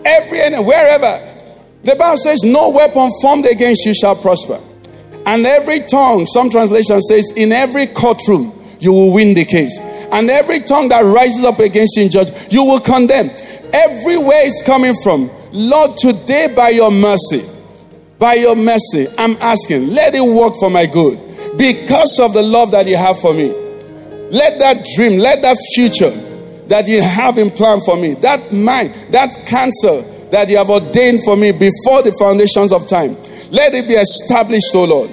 every wherever. The Bible says, No weapon formed against you shall prosper. And every tongue, some translation says, in every courtroom, you will win the case. And every tongue that rises up against you in judgment, you will condemn. Everywhere it's coming from, Lord, today by your mercy, by your mercy, I'm asking, let it work for my good because of the love that you have for me. Let that dream, let that future that you have in plan for me, that mind, that cancer that you have ordained for me before the foundations of time, let it be established, O Lord,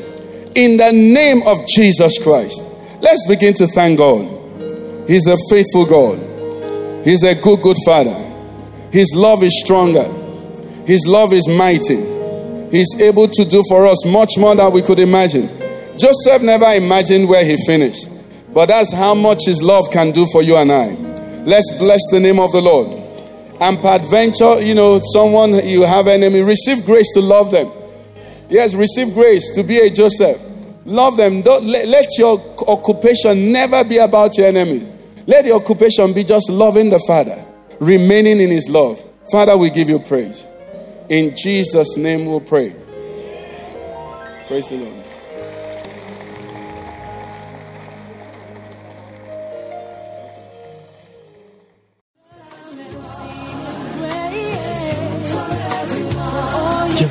in the name of Jesus Christ. Let's begin to thank God. He's a faithful God. He's a good, good Father. His love is stronger. His love is mighty. He's able to do for us much more than we could imagine. Joseph never imagined where he finished, but that's how much his love can do for you and I. Let's bless the name of the Lord. And peradventure, you know, someone you have enemy, receive grace to love them. Yes, receive grace to be a Joseph. Love them. Don't let, let your occupation never be about your enemies. Let the occupation be just loving the Father, remaining in His love. Father, we give you praise. In Jesus' name we'll pray. Praise the Lord.